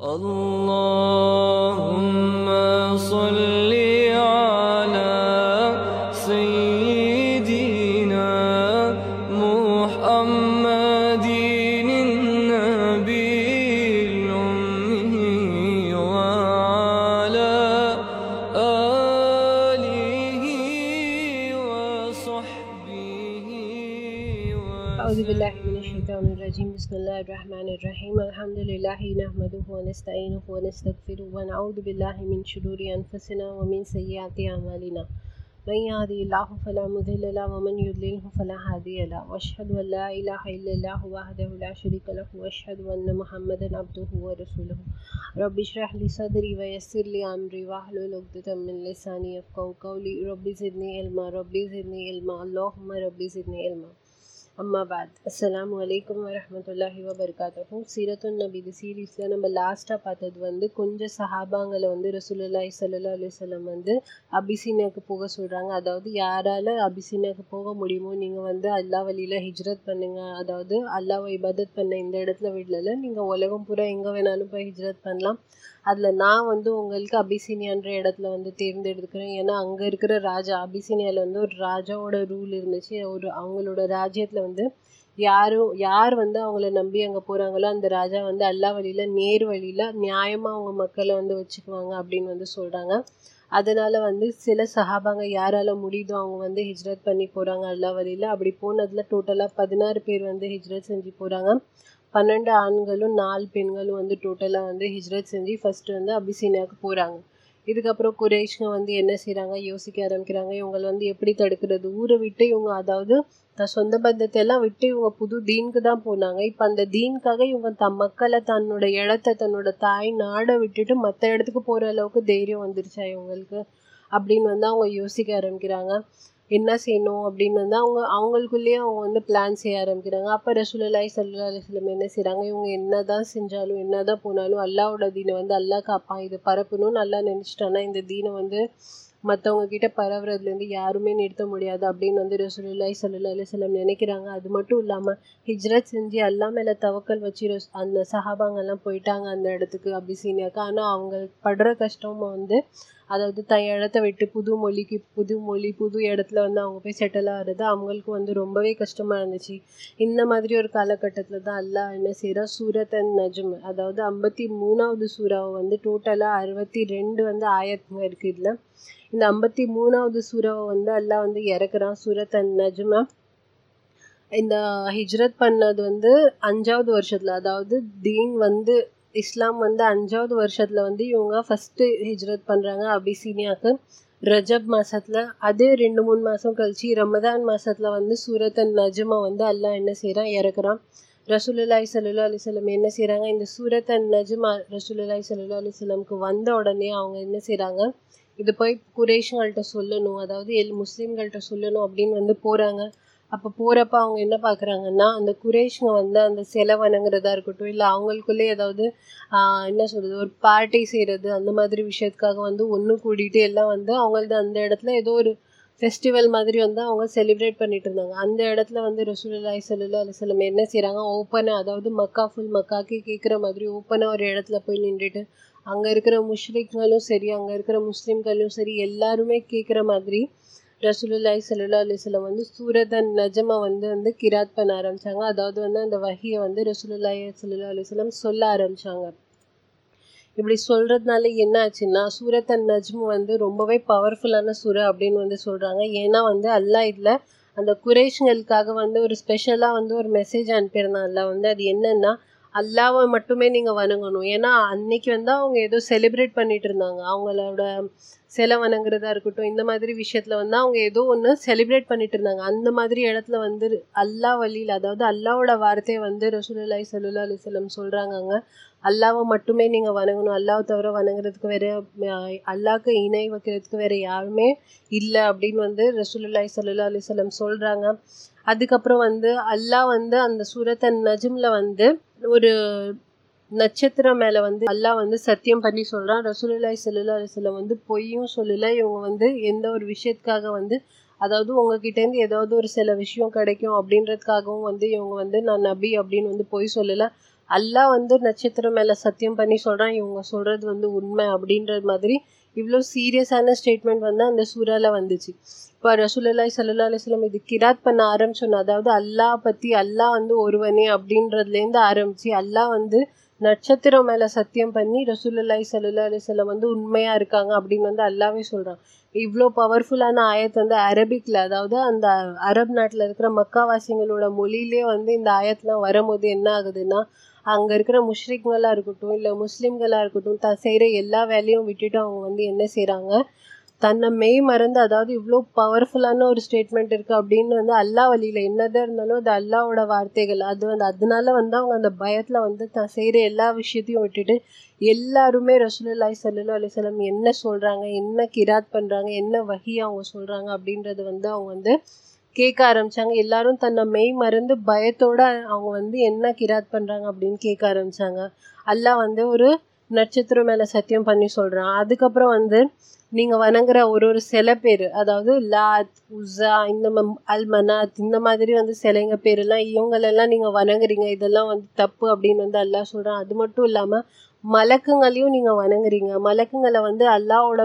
الله الرجيم. بسم الله الرحمن الرحيم. الحمد لله نحمده ونستعينه ونستغفره ونعوذ بالله من شرور أنفسنا ومن سيئات أعمالنا. من يهدي الله فلا مضل له ومن يضلله فلا هادي له. وأشهد أن لا إله إلا الله وحده لا شريك له وأشهد أن محمدا عبده ورسوله. رب اشرح لي صدري ويسر لي أمري واحلل عقدة من لساني يفقهوا قولي. رب زدني علما. رب زدني علما. اللهم رب زدني علما. அம்மா பாத். அஸ்ஸலாமு அலைக்கும் வரஹ்மத்துல்லாஹி வபரகாத்துஹு. சீரத்துன் நபி இது சீரீஸில் நம்ம லாஸ்ட்டாக பார்த்தது வந்து கொஞ்சம் சஹாபாங்களை வந்து ரசூலுல்லாஹி சல்லா அலைஹி வந்து அபிசீனாக்கு போக சொல்கிறாங்க அதாவது யாரால அபிசீனாக்கு போக முடியுமோ நீங்கள் வந்து அல்லா வழியில் ஹிஜ்ரத் பண்ணுங்க. அதாவது அல்லாவை இபாதத் பண்ண இந்த இடத்துல விடல. நீங்கள் உலகம் பூரா எங்கே வேணாலும் போய் ஹிஜ்ரத் பண்ணலாம். அதில் நான் வந்து உங்களுக்கு அபிசீனியான்ற இடத்துல வந்து தேர்ந்தெடுக்கிறேன். ஏன்னா அங்கே இருக்கிற ராஜா அபிசீனியாவில் வந்து ஒரு ராஜாவோட ரூல் இருந்துச்சு. ஒரு அவங்களோட ராஜ்யத்தில் வந்து யாரும் யார் வந்து அவங்கள நம்பி அங்கே போகிறாங்களோ அந்த ராஜா வந்து எல்லா வழியில் நேர் வழியில் நியாயமாக அவங்க மக்களை வந்து வச்சுக்குவாங்க அப்படின்னு வந்து சொல்கிறாங்க அதனால் வந்து சில சஹாபாங்க யாரால முடியுதோ அவங்க வந்து ஹிஜ்ரத் பண்ணி போகிறாங்க எல்லா வழியில். அப்படி போனதில் டோட்டலாக பதினாறு பேர் வந்து ஹிஜ்ரத் செஞ்சு போகிறாங்க பன்னெண்டு ஆண்களும் நாலு பெண்களும் வந்து டோட்டலாக வந்து ஹிஜ்ரத் செஞ்சு ஃபஸ்ட்டு வந்து அபிசீனாவுக்கு போகிறாங்க இதுக்கப்புறம் குரேஷ்ங்க வந்து என்ன செய்கிறாங்க யோசிக்க ஆரம்பிக்கிறாங்க. இவங்களை வந்து எப்படி தடுக்கிறது? ஊரை விட்டு இவங்க அதாவது தன் சொந்த பந்தத்தை எல்லாம் விட்டு இவங்க புது தீனுக்கு தான் போனாங்க. இப்போ அந்த தீனுக்காக இவங்க தன் மக்களை தன்னோட இடத்த தன்னோட தாய் நாடை விட்டுட்டு மற்ற இடத்துக்கு போகிற அளவுக்கு தைரியம் வந்துருச்சா இவங்களுக்கு? அப்படின்னு வந்து அவங்க யோசிக்க ஆரம்பிக்கிறாங்க. என்ன செய்யணும் அப்படின்னு வந்து அவங்க அவங்களுக்குள்ளேயே அவங்க வந்து பிளான் செய்ய ஆரம்பிக்கிறாங்க. அப்போ ரசூலுல்லாஹி சல்லா அலிஸ்லம் என்ன செய்கிறாங்க இவங்க என்ன தான் செஞ்சாலும் என்ன தான் போனாலும் அல்லாவோட தீனை வந்து அல்லாஹ் காப்பான் இதை பரப்பணும்னு நல்லா நினச்சிட்டானா இந்த தீனை வந்து மற்றவங்க கிட்ட பரவுறதுலேருந்து யாருமே நிறுத்த முடியாது அப்படின்னு வந்து ரசூலுல்லாஹி சல்லா அலிஸ்லம் நினைக்கிறாங்க. அது மட்டும் இல்லாமல் ஹிஜ்ரத் செஞ்சு எல்லாம் மேலே தவக்கல் வச்சு ரஸ் அந்த சஹாபாங்கெல்லாம் போயிட்டாங்க அந்த இடத்துக்கு அபிசீனியாக்கு. ஆனால் அவங்க படுற கஷ்டமாக வந்து அதாவது தன் இடத்த விட்டு புது மொழிக்கு புது மொழி புது இடத்துல வந்து அவங்க போய் செட்டில் ஆகிறது அவங்களுக்கு வந்து ரொம்பவே கஷ்டமாக இருந்துச்சு. இந்த மாதிரி ஒரு காலகட்டத்தில் தான் அல்லாஹ் என்ன செய்கிறா சூரத் அண்ட் நஜ்ம் அதாவது ஐம்பத்தி மூணாவது சூறாவை வந்து டோட்டலாக அறுபத்தி ரெண்டு வந்து ஆயத்துங்க இருக்குது இதில். இந்த ஐம்பத்தி மூணாவது சூறாவை வந்து அல்லாஹ் வந்து இறக்குறான் சூரத் அண்ட் நஜ்மா. இந்த ஹிஜ்ரத் பண்ணது வந்து அஞ்சாவது வருஷத்தில் அதாவது தீன் வந்து இஸ்லாம் வந்து அஞ்சாவது வருஷத்தில் வந்து இவங்க ஃபஸ்ட்டு ஹிஜ்ரத் பண்ணுறாங்க அபிசீனியாவுக்கு ரஜப் மாதத்தில் அதே ரெண்டு மூணு மாதம் கழிச்சு ரமதான் மாதத்தில் வந்து சூரத் அண்ட் நஜ்மா வந்து அல்லாஹ் என்ன செய்கிறான் இறக்குறான். ரசூலுல்லாய் சல்லா அலிஸ்லம் என்ன செய்கிறாங்க இந்த சூரத் அண்ட் நஜ்மா ரசூலுல்லாஹி சல்லா அலிஸ்லம்க்கு வந்த உடனே அவங்க என்ன செய்கிறாங்க இது போய் குரேஷுங்கள்கிட்ட சொல்லணும் அதாவது எல் முஸ்லீம்கள்கிட்ட சொல்லணும் அப்படின்னு வந்து போகிறாங்க அப்போ போகிறப்ப அவங்க என்ன பார்க்குறாங்கன்னா அந்த குரேஷ்ங்க வந்து அந்த சிலை வணங்குறதா இருக்கட்டும் இல்லை அவங்களுக்குள்ளே ஏதாவது என்ன சொல்கிறது ஒரு பார்ட்டி செய்கிறது அந்த மாதிரி விஷயத்துக்காக வந்து ஒன்று கூட்டிகிட்டு எல்லாம் வந்து அவங்களது அந்த இடத்துல ஏதோ ஒரு ஃபெஸ்டிவல் மாதிரி வந்து அவங்க செலிப்ரேட் பண்ணிட்டு இருந்தாங்க. அந்த இடத்துல வந்து ரசூலாய் ஸல்லல்லாஹு அலைஹி என்ன செய்கிறாங்க ஓப்பனாக அதாவது மக்கா ஃபுல் மக்காக்கி கேட்குற மாதிரி ஓப்பனாக ஒரு இடத்துல போய் நின்றுட்டு அங்கே இருக்கிற முஷ்ரிக்களும் சரி அங்கே இருக்கிற முஸ்லீம்களும் சரி எல்லாருமே கேட்குற மாதிரி ரசூலுல்லாய் சல்லா அலைஹி வஸல்லம் வந்து சூரதன் நஜமா வந்து வந்து கிராத் பண்ண ஆரம்பிச்சாங்க. அதாவது வந்து அந்த வகையை வந்து ரசூலுல்லாய் சல்லா அலைஹி சொல்ல ஆரம்பிச்சாங்க. இப்படி சொல்கிறதுனால என்ன ஆச்சுன்னா சூரத்தன் நஜ்மு வந்து ரொம்பவே பவர்ஃபுல்லான சூரை அப்படின்னு வந்து சொல்கிறாங்க ஏன்னா வந்து அல்லா இதில் அந்த குரேஷ்களுக்காக வந்து ஒரு ஸ்பெஷலாக வந்து ஒரு மெசேஜ் அனுப்பியிருந்தான். அல்லா வந்து அது என்னென்னா அல்லாவை மட்டுமே நீங்கள் வணங்கணும். ஏன்னா அன்னைக்கு வந்து அவங்க ஏதோ செலிப்ரேட் பண்ணிட்டு இருந்தாங்க அவங்களோட சிலை வணங்குறதா இருக்கட்டும் இந்த மாதிரி விஷயத்தில் வந்து அவங்க ஏதோ ஒன்று செலிப்ரேட் பண்ணிட்டு இருந்தாங்க அந்த மாதிரி இடத்துல வந்து அல்லா வழியில் அதாவது அல்லாவோட வார்த்தையை வந்து ரசூலுல்லாஹி ஸல்லல்லாஹு அலைஹி சொல்கிறாங்க அங்கே அல்லாவை மட்டுமே நீங்கள் வணங்கணும். அல்லாவை தவிர வணங்குறதுக்கு வேற அல்லாவுக்கு இணை வைக்கிறதுக்கு வேற யாருமே இல்லை அப்படின்னு வந்து ரசூலுல்லாஹி ஸல்லல்லாஹு அலைஹி சொல்கிறாங்க அதுக்கப்புறம் வந்து அல்லாஹ் வந்து அந்த சூரத்தன் நஜிமில் வந்து ஒரு நட்சத்திரம் மேலே வந்து அல்லாஹ் வந்து சத்தியம் பண்ணி சொல்கிறான் ரசூலுல்லாஹி ஸல்லல்லாஹு சில வந்து பொய்யும் சொல்லலை. இவங்க வந்து எந்த ஒரு விஷயத்துக்காக வந்து அதாவது உங்ககிட்டேருந்து ஏதாவது ஒரு சில விஷயம் கிடைக்கும் அப்படின்றதுக்காகவும் வந்து இவங்க வந்து நான் நபி அப்படின்னு வந்து பொய் சொல்லலை. அல்லாஹ் வந்து நட்சத்திரம் மேலே சத்தியம் பண்ணி சொல்கிறான் இவங்க சொல்கிறது வந்து உண்மை அப்படின்ற மாதிரி இவ்வளோ சீரியஸான ஸ்டேட்மெண்ட் வந்து அந்த சூறால வந்துச்சு. இப்போ ரசூலுல்லாஹி சல்லா அலிஸ்லாம் இது கிராத் பண்ண ஆரம்பிச்சோன்னு அதாவது அல்லாஹ் பற்றி அல்லாஹ் வந்து ஒருவனே அப்படின்றதுலேருந்து ஆரம்பித்து அல்லாஹ் வந்து நட்சத்திரம் மேலே சத்தியம் பண்ணி ரசூலுல்லாஹி சல்லா அலிஸ்லாம் வந்து உண்மையாக இருக்காங்க அப்படின்னு வந்து அல்லாவே சொல்கிறான் இவ்வளோ பவர்ஃபுல்லான ஆயத் வந்து அரபிக்கில் அதாவது அந்த அரப் நாட்டில் இருக்கிற மக்காவாசிங்களோட மொழியிலே வந்து இந்த ஆயத்லாம் வரும்போது என்ன ஆகுதுன்னா அங்கே இருக்கிற முஷ்ரிக்களாக இருக்கட்டும் இல்லை முஸ்லீம்களாக இருக்கட்டும் தான் செய்கிற எல்லா வேலையும் விட்டுட்டு அவங்க வந்து என்ன செய்கிறாங்க தன்னை மெய் மறந்து அதாவது இவ்வளோ பவர்ஃபுல்லான ஒரு ஸ்டேட்மெண்ட் இருக்குது அப்படின்னு வந்து அல்லா வழியில் என்னதான் இருந்தாலும் அது அல்லாவோட வார்த்தைகள். அது வந்து அதனால வந்து அவங்க அந்த பயத்தில் வந்து தான் செய்கிற எல்லா விஷயத்தையும் விட்டுட்டு எல்லாருமே ரசூலுல்லாய் சல்லு அலிசலம் என்ன சொல்கிறாங்க என்ன கிராத் பண்ணுறாங்க என்ன வகி அவங்க சொல்கிறாங்க அப்படின்றது வந்து அவங்க வந்து கேட்க ஆரம்பிச்சாங்க. எல்லாரும் தன்னை மெய் மறந்து பயத்தோட அவங்க வந்து என்ன கிராத் பண்ணுறாங்க அப்படின்னு கேட்க ஆரம்பிச்சாங்க. அல்லாஹ் வந்து ஒரு நட்சத்திரம் மேலே சத்தியம் பண்ணி சொல்கிறான் அதுக்கப்புறம் வந்து நீங்கள் வணங்குற ஒரு ஒரு சில பேர் அதாவது லாத் உஸா இந்த அல் மனாத் இந்த மாதிரி வந்து சிலைங்க பேரெல்லாம் இவங்களெல்லாம் நீங்கள் வணங்குறீங்க. இதெல்லாம் வந்து தப்பு அப்படின்னு வந்து அல்லாஹ் சொல்கிறான் அது மட்டும் இல்லாமல் மலக்குங்களையும் நீங்கள் வணங்குறீங்க. மலக்குங்களை வந்து அல்லாவோட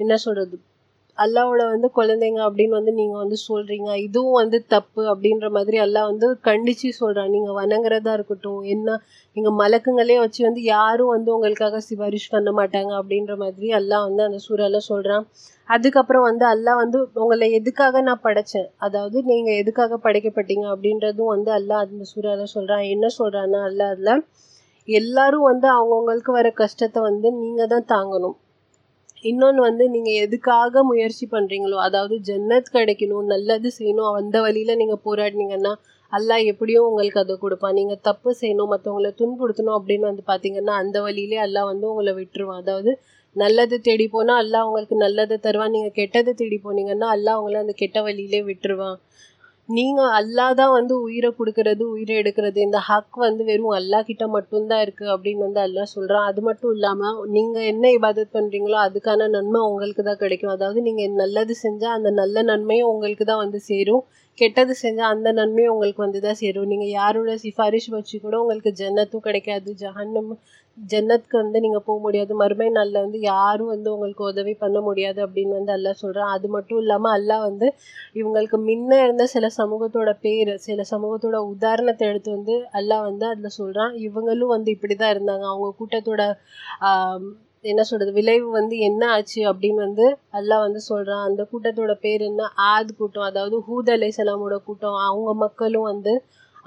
என்ன சொல்கிறது அல்லாவோட வந்து குழந்தைங்க அப்படின்னு வந்து நீங்கள் வந்து சொல்கிறீங்க இதுவும் வந்து தப்பு அப்படின்ற மாதிரி அல்லாஹ் வந்து கண்டித்து சொல்கிறான் நீங்கள் வணங்குறதா இருக்கட்டும் என்ன நீங்கள் மலக்குங்களே வச்சு வந்து யாரும் வந்து உங்களுக்காக சிபாரிஷ் பண்ண மாட்டாங்க அப்படின்ற மாதிரி அல்லாஹ் வந்து அந்த சூறால சொல்கிறான் அதுக்கப்புறம் வந்து அல்லாஹ் வந்து உங்களை எதுக்காக நான் படைச்சேன்? அதாவது நீங்கள் எதுக்காக படைக்கப்பட்டீங்க அப்படின்றதும் வந்து அல்லா அந்த சூறால சொல்கிறான் என்ன சொல்கிறான்னா அல்லா அதில் எல்லாரும் வந்து அவங்கவுங்களுக்கு வர கஷ்டத்தை வந்து நீங்கள் தான் தாங்கணும். இன்னொன்று வந்து நீங்கள் எதுக்காக முயற்சி பண்ணுறீங்களோ அதாவது ஜன்னத் கிடைக்கணும் நல்லது செய்யணும் அந்த வழியில் நீங்கள் போராடினீங்கன்னா அல்லாஹ் எப்படியும் உங்களுக்கு அதை கொடுப்பான். நீங்கள் தப்பு செய்யணும் மற்றவங்கள துன்புறுத்தணும் அப்படின்னு வந்து பார்த்தீங்கன்னா அந்த வழியிலே அல்லாஹ் வந்து உங்களை விட்டுருவான். அதாவது நல்லது தேடி போனால் அல்லாஹ் உங்களுக்கு நல்லதை தருவான். நீங்கள் கெட்டதை தேடி போனீங்கன்னா அல்லாஹ் உங்களை அந்த கெட்ட வழியிலே விட்டுருவான். நீங்கள் அல்லாஹ் தான் வந்து உயிரை கொடுக்கறது உயிரை எடுக்கிறது. இந்த ஹக் வந்து வெறும் அல்லாஹ் கிட்ட மட்டும்தான் இருக்குது அப்படின்னு வந்து அல்லாஹ் சொல்கிறான் அது மட்டும் இல்லாமல் நீங்கள் என்ன இபாதத் பண்ணுறீங்களோ அதுக்கான நன்மை உங்களுக்கு தான் கிடைக்கும். அதாவது நீங்கள் நல்லது செஞ்சால் அந்த நல்ல நன்மையும் உங்களுக்கு தான் வந்து சேரும். கெட்டது செஞ்சால் அந்த நன்மையும் உங்களுக்கு வந்து தான் சேரும். நீங்கள் யாரோட சிஃபாரிஷ் வச்சு கூட உங்களுக்கு ஜன்னத்தும் கிடைக்காது ஜஹன்னம் ஜன்னத்துக்கு வந்து நீங்கள் போக முடியாது. மறுமை நாளில் வந்து யாரும் வந்து உங்களுக்கு உதவி பண்ண முடியாது அப்படின்னு வந்து அல்லா சொல்கிறான் அது மட்டும் இல்லாமல் அல்லாஹ் வந்து இவங்களுக்கு முன்ன இருந்த சில சமூகத்தோட பேர் சில சமூகத்தோட உதாரணத்தை எடுத்து வந்து அல்லாஹ் வந்து அதில் சொல்கிறான் இவங்களும் வந்து இப்படி தான் இருந்தாங்க. அவங்க கூட்டத்தோட என்ன சொல்கிறது விளைவு வந்து என்ன ஆச்சு அப்படின்னு வந்து அல்லாஹ் வந்து சொல்கிறான் அந்த கூட்டத்தோட பேர் என்ன? ஆத் கூட்டம். அதாவது ஹூத் அலை சலாமோட கூட்டம். அவங்க மக்களும் வந்து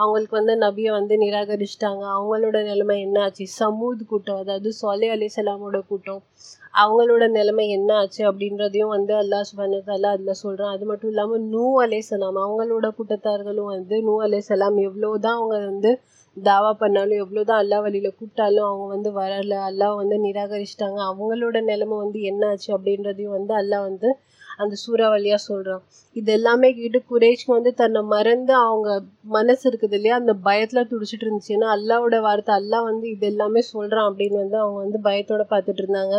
அவங்களுக்கு வந்து நபியை வந்து நிராகரிச்சிட்டாங்க. அவங்களோட நிலைமை என்ன ஆச்சு சமூத் கூட்டம் அதாவது சொலே அலிசலாமோட கூட்டம் அவங்களோட நிலைமை என்ன ஆச்சு அப்படின்றதையும் வந்து அல்லாஹ் சுபானத்தால அதில் சொல்கிறான் அது மட்டும் இல்லாமல் நூ அலே சலாம் அவங்களோட கூட்டத்தார்களும் வந்து நூ அலே சலாம் எவ்வளோ தான் அவங்க வந்து தாவா பண்ணாலும் எவ்வளோ தான் அல்லா வழியில் கூப்பிட்டாலும் அவங்க வந்து வரல. அல்லாஹ் வந்து நிராகரிச்சிட்டாங்க. அவங்களோட நிலைமை வந்து என்ன ஆச்சு அப்படின்றதையும் வந்து அல்லாஹ் வந்து அந்த சூறா வழியாக சொல்கிறான் இது எல்லாமே கேட்டு குரேஷ்க்கு வந்து தன்னை மறந்து அவங்க மனசு இருக்குது இல்லையா அந்த பயத்தில் துடிச்சிட்டு இருந்துச்சு. ஏன்னா அல்லாவோட வார்த்தை அல்லா வந்து இது எல்லாமே சொல்கிறான் அப்படின்னு வந்து அவங்க வந்து பயத்தோட பார்த்துட்டு இருந்தாங்க.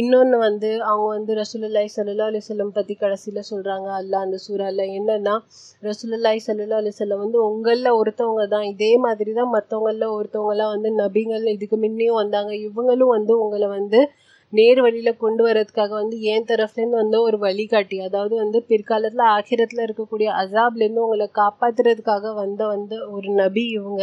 இன்னொன்று வந்து அவங்க வந்து ரசூலுல்லாய் சல்லா அலிசல்லம் பற்றி கடைசியில் சொல்கிறாங்க அல்லா அந்த சூறாவில் என்னன்னா ரசூலுல்லாய் சல்லா அலிசல்லம் வந்து உங்களில் ஒருத்தவங்க தான். இதே மாதிரி தான் மற்றவங்களில் ஒருத்தவங்களாம் வந்து நபிங்கள் இதுக்கு முன்னையும் வந்தாங்க. இவங்களும் வந்து உங்களை வந்து நேர் வழியில் கொண்டு வரதுக்காக வந்து என் தரப்புலேருந்து வந்து ஒரு வழிகாட்டி அதாவது வந்து பிற்காலத்தில் ஆக்கிரத்தில் இருக்கக்கூடிய அசாப்லேருந்து உங்களை காப்பாற்றுறதுக்காக வந்த வந்து ஒரு நபி இவங்க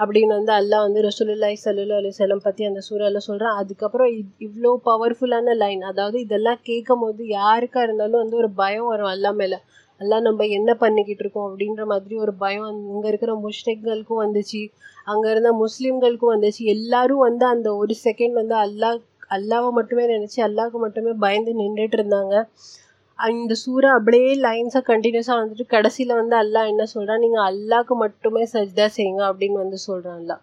அப்படின்னு வந்து அல்லாஹ் வந்து ரசூலுல்லாய் சல்லா சலம் பற்றி அந்த சூறாவில் சொல்கிறேன் அதுக்கப்புறம் இவ்வளோ பவர்ஃபுல்லான லைன் அதாவது இதெல்லாம் கேட்கும் போது யாருக்காக இருந்தாலும் வந்து ஒரு பயம் வரும் அல்லா மேலே. எல்லாம் நம்ம என்ன பண்ணிக்கிட்டு இருக்கோம் அப்படின்ற மாதிரி ஒரு பயம் இங்கே இருக்கிற முஸ்லிம்களுக்கும் வந்துச்சு அங்கே இருந்த முஸ்லீம்களுக்கும் வந்துச்சு. எல்லாரும் வந்து அந்த ஒரு செகண்ட் வந்து அல்லாஹ் அல்லாவை மட்டுமே நினச்சி அல்லாவுக்கு மட்டுமே பயந்து நின்றுட்டு இருந்தாங்க. இந்த சூறா அப்படியே லைன்ஸாக கண்டினியூஸாக வந்துட்டு கடைசியில் வந்து அல்லாஹ் என்ன சொல்கிறான் நீங்கள் அல்லாவுக்கு மட்டுமே சஜ்தா செய்யுங்க அப்படின்னு வந்து சொல்கிறான் அல்லா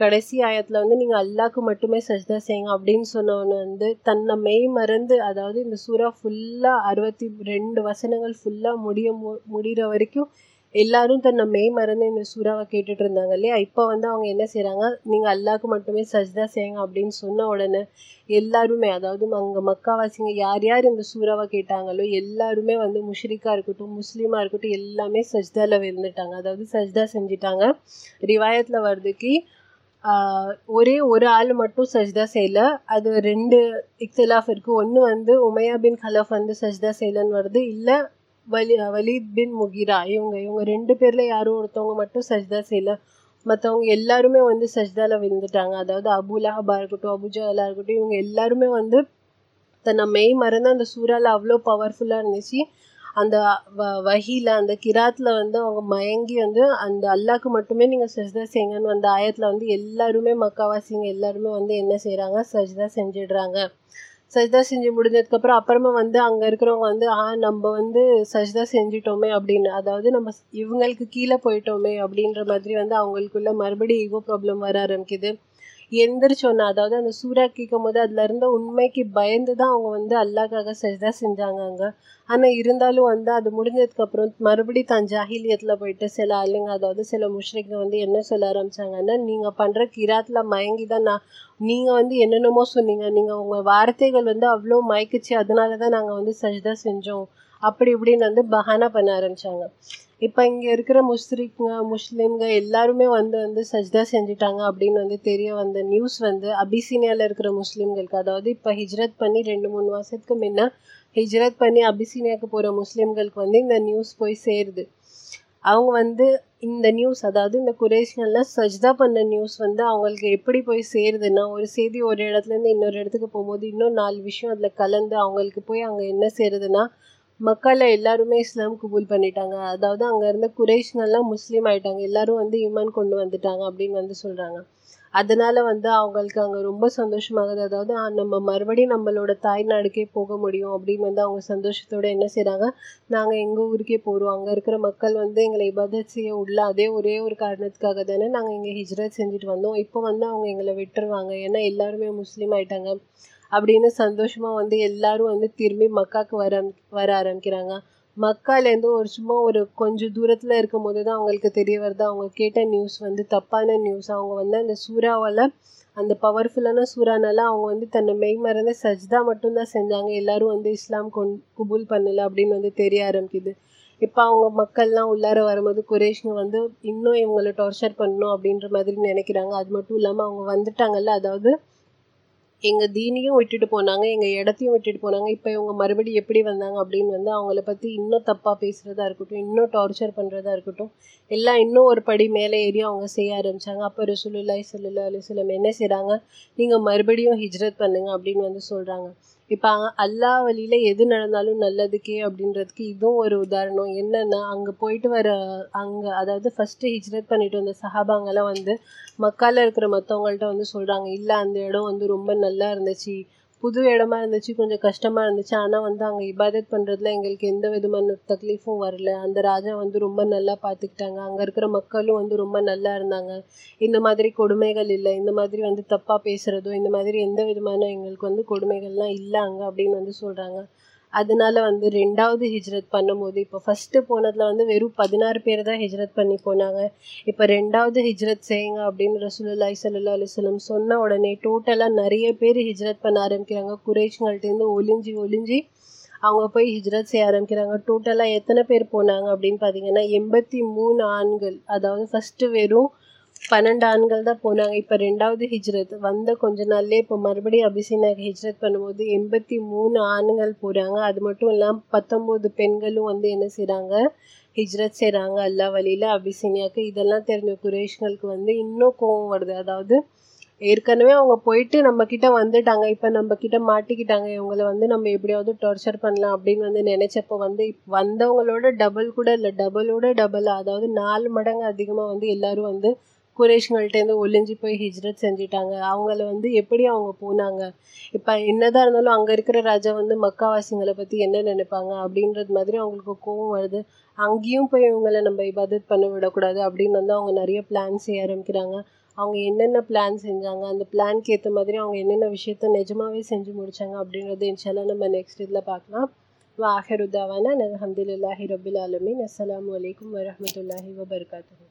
கடைசி ஆயத்தில் வந்து நீங்கள் அல்லாவுக்கு மட்டுமே சஜ்தா செய்யுங்க அப்படின்னு சொன்னவனு வந்து தன்னை மெய் மறந்து அதாவது இந்த சூறா ஃபுல்லாக அறுபத்தி ரெண்டு வசனங்கள் ஃபுல்லாக முடிய முடிகிற வரைக்கும் எல்லாரும் தன்னை மெய் மறந்து இந்த சூறாவை கேட்டுட்டு இருந்தாங்க இல்லையா? இப்போ வந்து அவங்க என்ன செய்கிறாங்க நீங்கள் அல்லாவுக்கு மட்டுமே சஜ்தா செய்யுங்க அப்படின்னு சொன்ன உடனே எல்லாருமே அதாவது அங்கே மக்காவாசிங்க யார் யார் இந்த சூறாவை கேட்டாங்களோ எல்லாருமே வந்து முஷ்ரிக்காக இருக்கட்டும் முஸ்லீமாக இருக்கட்டும் எல்லாமே சஜ்தாவில் விழுந்துட்டாங்க. அதாவது சஜ்தா செஞ்சிட்டாங்க. ரிவாயத்தில் வருதுக்கு ஒரே ஒரு ஆள் மட்டும் சஜ்தா செய்யல. அது ரெண்டு இக்தலாஃப் இருக்குது ஒன்று வந்து உமையா பின் கலஃப் வந்து சஜ்தா செய்யலன்னு வருது. இல்லை வலி வலீத் பின் முகிரா. இவங்க இவங்க ரெண்டு பேரில் யாரும் ஒருத்தவங்க மட்டும் சஜ்தா செய்யல. மற்றவங்க எல்லாருமே வந்து சஜ்தால விழுந்துட்டாங்க. அதாவது அபுலஹபா இருக்கட்டும் அபு இருக்கட்டும் இவங்க எல்லாருமே வந்து தன்னை மெய் மறந்து அந்த சூறால அவ்வளோ பவர்ஃபுல்லாக இருந்துச்சு. அந்த வ வகையில் அந்த கிராத்தில் வந்து அவங்க மயங்கி வந்து அந்த அல்லாக்கு மட்டுமே நீங்கள் சஜ்தா செய்யுங்கன்னு அந்த ஆயத்தில் வந்து எல்லாருமே மக்காவாசிங்க. எல்லாருமே வந்து என்ன செய்கிறாங்க சஜ்தா செஞ்சிடுறாங்க. சஜ்தா செஞ்சு முடிஞ்சதுக்கப்புறம் அப்புறமா வந்து அங்கே இருக்கிறவங்க வந்து ஆ நம்ம வந்து சஜ்தா செஞ்சிட்டோமே அப்படின்னு. அதாவது நம்ம இவங்களுக்கு கீழே போயிட்டோமே அப்படின்ற மாதிரி வந்து அவங்களுக்குள்ள மறுபடியும் ஈகோ ப்ராப்ளம் வர ஆரம்பிக்குது. எந்திரிச்சோன்னு அதாவது அந்த சூறா கேட்கும் போது அதில் இருந்த உண்மைக்கு பயந்து தான் அவங்க வந்து அல்லாக்காக சஜ்தா செஞ்சாங்க அங்கே ஆனால் இருந்தாலும் வந்து அது முடிஞ்சதுக்கப்புறம் மறுபடியும் தான் ஜாஹிலியத்தில் போயிட்டு சில ஆளுங்க அதாவது சில முஷ்ரிக்கு வந்து என்ன சொல்ல ஆரம்பிச்சாங்கன்னா நீங்கள் பண்ணுற கிராத்தில் மயங்கி தான் நான் நீங்கள் வந்து என்னென்னமோ சொன்னீங்க. நீங்கள் உங்கள் வார்த்தைகள் வந்து அவ்வளோ மயக்குச்சு அதனால தான் நாங்கள் வந்து சஜிதா செஞ்சோம். அப்படி இப்படின்னு வந்து பஹானா பண்ண ஆரம்பித்தாங்க இப்போ இங்கே இருக்கிற முஸ்ரிக்குங்க முஸ்லீம்ங்க எல்லாருமே வந்து வந்து சஜ்தா செஞ்சுட்டாங்க அப்படின்னு வந்து தெரிய வந்த நியூஸ் வந்து அபிசீனியாவில் இருக்கிற முஸ்லீம்களுக்கு. அதாவது இப்போ ஹிஜ்ரத் பண்ணி ரெண்டு மூணு மாதத்துக்கு முன்ன ஹிஜ்ரத் பண்ணி அபிசீனியாவுக்கு போகிற முஸ்லீம்களுக்கு வந்து இந்த நியூஸ் போய் சேருது. அவங்க வந்து இந்த நியூஸ் அதாவது இந்த குரேஷ்கள்லாம் சஜ்தா பண்ண நியூஸ் வந்து அவங்களுக்கு எப்படி போய் சேருதுன்னா ஒரு செய்தி ஒரு இடத்துலேருந்து இன்னொரு இடத்துக்கு போகும்போது இன்னும் நாலு விஷயம் அதில் கலந்து அவங்களுக்கு போய் அங்கே என்ன சேருதுன்னா மக்களை எல்லாருமே இஸ்லாம் கபூல் பண்ணிட்டாங்க. அதாவது அங்கே இருந்த குரேஷ்கள்லாம் முஸ்லீம் ஆயிட்டாங்க. எல்லாரும் வந்து ஈமான் கொண்டு வந்துட்டாங்க அப்படின்னு வந்து சொல்கிறாங்க அதனால வந்து அவங்களுக்கு அங்கே ரொம்ப சந்தோஷமாகுது. அதாவது நம்ம மறுபடியும் நம்மளோட தாய்நாடுக்கே போக முடியும் அப்படின்னு வந்து அவங்க சந்தோஷத்தோடு என்ன செய்கிறாங்க நாங்கள் எங்கள் ஊருக்கே போகிறோம் அங்கே இருக்கிற மக்கள் வந்து எங்களை இபாதத் செய்ய உள்ள அதே ஒரே ஒரு காரணத்துக்காக தானே நாங்கள் இங்கே ஹிஜ்ரத் செஞ்சுட்டு வந்தோம். இப்போ வந்து அவங்க எங்களை விட்டுருவாங்க. ஏன்னா எல்லாருமே முஸ்லீம் ஆயிட்டாங்க. அப்படின்னு சந்தோஷமாக வந்து எல்லாரும் வந்து திரும்பி மக்காவுக்கு வர வர ஆரம்பிக்கிறாங்க. மக்காலேருந்து ஒரு சும்மா ஒரு கொஞ்சம் தூரத்தில் இருக்கும் போது தான் அவங்களுக்கு தெரிய வருது. அவங்க கேட்ட நியூஸ் வந்து தப்பான நியூஸ் அவங்க வந்து அந்த சூறாவால் அந்த பவர்ஃபுல்லான சூறானால அவங்க வந்து தன்னை மெய் மறந்து சஜ்தா மட்டும்தான் செஞ்சாங்க. எல்லாரும் வந்து இஸ்லாம் கொண் குபூல் பண்ணல அப்படின்னு வந்து தெரிய ஆரம்பிக்குது. இப்போ அவங்க மக்கள்லாம் உள்ளார வரும்போது குரேஷ்னு வந்து இன்னும் இவங்களை டார்ச்சர் பண்ணணும் அப்படின்ற மாதிரி நினைக்கிறாங்க. அது மட்டும் இல்லாமல் அவங்க வந்துட்டாங்கல்ல அதாவது எங்கள் தீனியும் விட்டுட்டு போனாங்க எங்கள் இடத்தையும் விட்டுட்டு போனாங்க. இப்போ இவங்க மறுபடியும் எப்படி வந்தாங்க அப்படின்னு வந்து அவங்கள பற்றி இன்னும் தப்பாக பேசுகிறதா இருக்கட்டும் இன்னும் டார்ச்சர் பண்ணுறதா இருக்கட்டும் எல்லாம் இன்னும் ஒரு படி மேலே ஏறி அவங்க செய்ய ஆரம்பித்தாங்க அப்போ ரசூலுல்லாய் ஸல்லல்லாஹு அலைஹி என்ன செய்கிறாங்க நீங்கள் மறுபடியும் ஹிஜ்ரத் பண்ணுங்க அப்படின்னு வந்து சொல்கிறாங்க இப்போ அல்லாஹ் வழியில் எது நடந்தாலும் நல்லதுக்கே அப்படின்றதுக்கு இதுவும் ஒரு உதாரணம். என்னென்னா அங்கே போயிட்டு வர அங்கே அதாவது ஃபஸ்ட்டு ஹிஜ்ரத் பண்ணிட்டு வந்த சஹாபாங்கெல்லாம் வந்து மக்கால இருக்கிற மற்றவங்கள்ட்ட வந்து சொல்கிறாங்க இல்லை அந்த இடம் வந்து ரொம்ப நல்லா இருந்துச்சு. புது இடமா இருந்துச்சு கொஞ்சம் கஷ்டமாக இருந்துச்சு. ஆனால் வந்து அங்கே இபாதத் பண்ணுறதுல எங்களுக்கு எந்த விதமான தக்லீஃபும் வரல. அந்த ராஜா வந்து ரொம்ப நல்லா பார்த்துக்கிட்டாங்க அங்கே இருக்கிற மக்களும் வந்து ரொம்ப நல்லா இருந்தாங்க. இந்த மாதிரி கொடுமைகள் இல்லை. இந்த மாதிரி வந்து தப்பாக பேசுகிறதோ இந்த மாதிரி எந்த விதமான எங்களுக்கு வந்து கொடுமைகள்லாம் இல்லை அங்கே அப்படின்னு வந்து சொல்கிறாங்க அதனால வந்து ரெண்டாவது ஹிஜ்ரத் பண்ணும்போது இப்போ ஃபஸ்ட்டு போனதில் வந்து வெறும் பதினாறு பேர் தான் ஹிஜ்ரத் பண்ணி போனாங்க. இப்போ ரெண்டாவது ஹிஜ்ரத் செய்யுங்க அப்படின்னு ரசூலுல்லாய் சல்லா அலிஸ்லம் சொன்ன உடனே டோட்டலாக நிறைய பேர் ஹிஜ்ரத் பண்ண ஆரம்பிக்கிறாங்க. குறைச்சுங்கள்ட்டேருந்து ஒளிஞ்சி ஒளிஞ்சி அவங்க போய் ஹிஜ்ரத் செய்ய ஆரம்பிக்கிறாங்க. டோட்டலாக எத்தனை பேர் போனாங்க அப்படின்னு பார்த்தீங்கன்னா எண்பத்தி மூணு ஆண்கள் அதாவது ஃபஸ்ட்டு வெறும் பன்னெண்டு ஆண்கள் தான் போனாங்க. இப்போ ரெண்டாவது ஹிஜ்ரத். வந்த கொஞ்ச நாள்லேயே இப்போ மறுபடியும் அபிசீனாக்கு ஹிஜ்ரத் பண்ணும்போது எண்பத்தி மூணு ஆண்கள் போகிறாங்க அது மட்டும் இல்லாமல் பத்தொம்போது பெண்களும் வந்து என்ன செய்கிறாங்க ஹிஜ்ரத் செய்கிறாங்க அல்லா வழியில் அபிசீனியாவுக்கு இதெல்லாம் தெரிஞ்ச குரேஷ்களுக்கு வந்து இன்னும் கோவம் வருது. அதாவது ஏற்கனவே அவங்க போயிட்டு நம்ம கிட்ட வந்துட்டாங்க. இப்போ நம்ம கிட்ட மாட்டிக்கிட்டாங்க. இவங்களை வந்து நம்ம எப்படியாவது டார்ச்சர் பண்ணலாம் அப்படின்னு வந்து நினைச்சப்போ வந்து வந்தவங்களோட டபுள் கூட இல்லை. டபுளோட டபுள் அதாவது நாலு மடங்கு அதிகமாக வந்து எல்லாரும் வந்து குரேஷ்கள்ட்டேருந்து ஒளிஞ்சு போய் ஹிஜ்ரத் செஞ்சுட்டாங்க. அவங்கள வந்து எப்படி அவங்க போனாங்க? இப்போ என்னதான் இருந்தாலும் அங்கே இருக்கிற ராஜா வந்து மக்காவாசிங்களை பற்றி என்ன நினைப்பாங்க? அப்படின்றது மாதிரி அவங்களுக்கு கோவம் வருது. அங்கேயும் போய் இவங்களை நம்ம இபாதத் பண்ண விடக்கூடாது அப்படின்னு வந்து அவங்க நிறைய பிளான் செய்ய ஆரம்பிக்கிறாங்க. அவங்க என்னென்ன பிளான் செஞ்சாங்க? அந்த பிளான்க்கு ஏற்ற மாதிரி அவங்க என்னென்ன விஷயத்த நிஜமாவே செஞ்சு முடித்தாங்க அப்படின்றது இன்ஷால்லாம் நம்ம நெக்ஸ்ட் இதில் பார்க்கலாம். வாஹிரு தாவானா அலமதுல்லாஹி ரபில் ஆலமின். அஸ்லாம் வலைக்கம் வரமத்துல்லாஹி வபர்காத்து